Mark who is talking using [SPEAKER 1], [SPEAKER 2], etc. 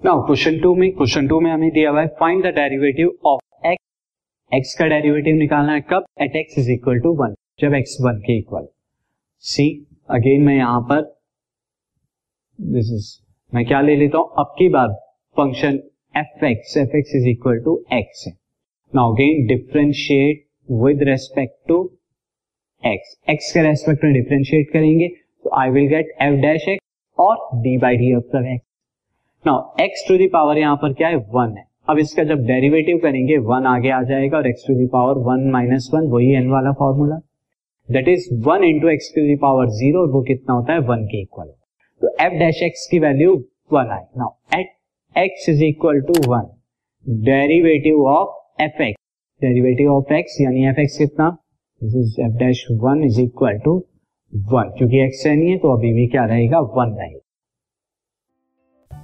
[SPEAKER 1] Now question two में question two में हमें दिया हुआ है find the derivative of x x का डेरिवेटिव निकालना है कब? At x is equal to one जब एक्स वन के इक्वल सी अगेन मैं यहाँ पर दिस इज़ मैं क्या ले लेता हूँ? अब की बार function f x f x is equal to x है. Now again differentiate with respect to x x के रेस्पेक्ट में डिफ्रेंशिएट करेंगे तो I will get f dash x और d by d of x now x to the power यहाँ पर क्या है? वन है। अब इसका जब डेरिवेटिव करेंगे वन आगे आ जाएगा और x to the power one minus one वही एन वाला formula that is one into x to the power zero और वो कितना होता है? वन के इक्वल तो एफ़ डैश एक्स की वैल्यू वन आए। Now at x is equal to one derivative of f x derivative of x यानी एफ़ एक्स कितना? This is f dash one is equal to one क्योंकि x है नहीं है तो अभी भी क्या रहेगा? वन रहेगा।